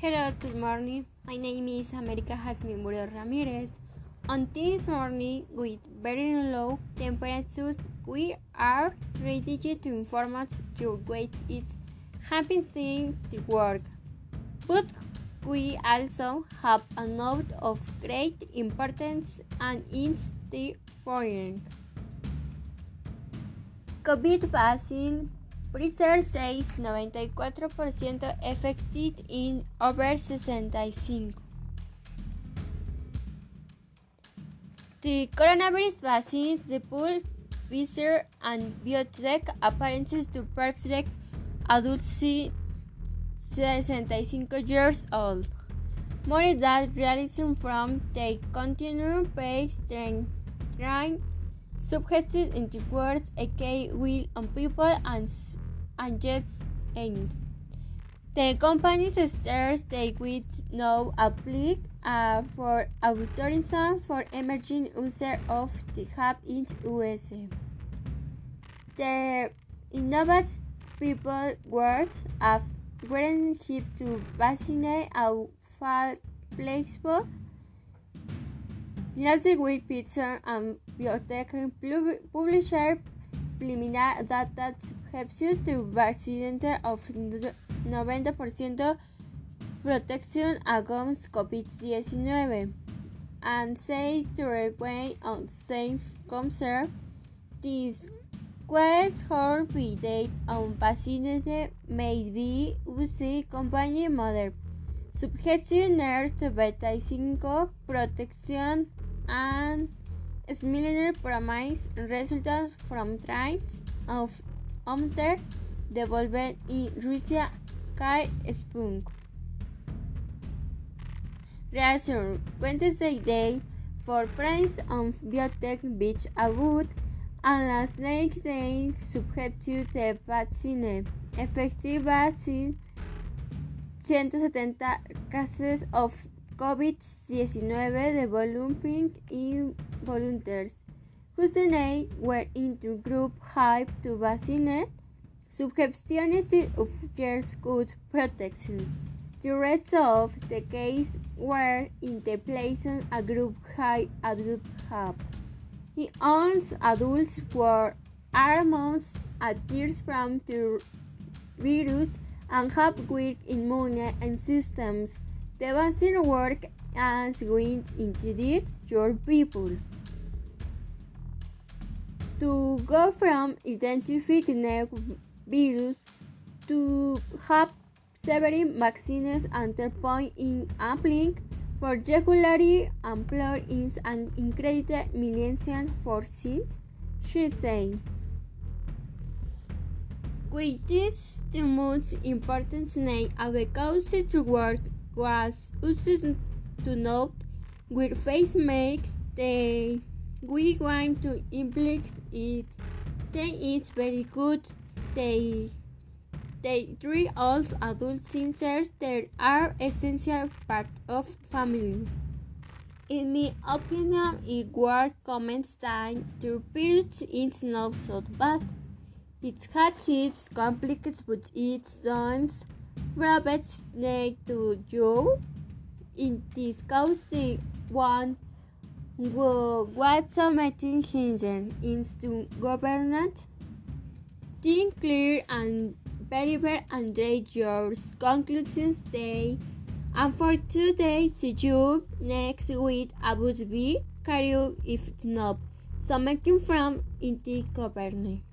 Hello, good morning. My name is America Jasmine Muriel Ramirez. On this morning, with very low temperatures, we are ready to inform us your weight is happening to work. But we also have a note of great importance and is the following. COVID vaccine Pfizer says 94% effective in over 65. The coronavirus vaccine, the pool, Pfizer, and BioNTech appearances to perfect adults 65 years old. More that realism from the continuum pace train subjected into words a will on people and, and jets end. The company's stairs they will now apply uh, for authorization for emerging user of the hub in USA. The innovative people words of weren't hip to vaccinate a placebo Last week, Pfizer and BioNTech published preliminary data subjected to vaccine of 90% protection against COVID-19 and say to remain on safe concern. This quest for date on vaccine may be used company model. Subjection to beta 5 protección and similar promise results from trials of Omter developed in Russia Kai Spunk. Reason Wednesday day for price of biotech beach about and last next day subject to the vaccine effective vaccine 170 cases of COVID-19 developing in volunteers whose names were into group hype to vaccinate, suggestions of years good protection. The rest of the case were in the place of a group high adult hub. He owns adults were almost adheres from the virus and have weak immune and systems the vaccine work as going into your people. To go from identifying virus to have several vaccines under point in applying for regularly employees and incredible millions for since she said. With this the most important name of the cause to work was used to note with face makes the we want to implement it. Then it's very good. They they treat all adult sensors that are essential part of family. In my opinion it was comments time to period it's not so bad. It has its complicated but it's done rabbits need to Joe. in the one what some attention is to governance think clear and very very and your conclusions day and for today see you next week I about be carry if not so making from inti governance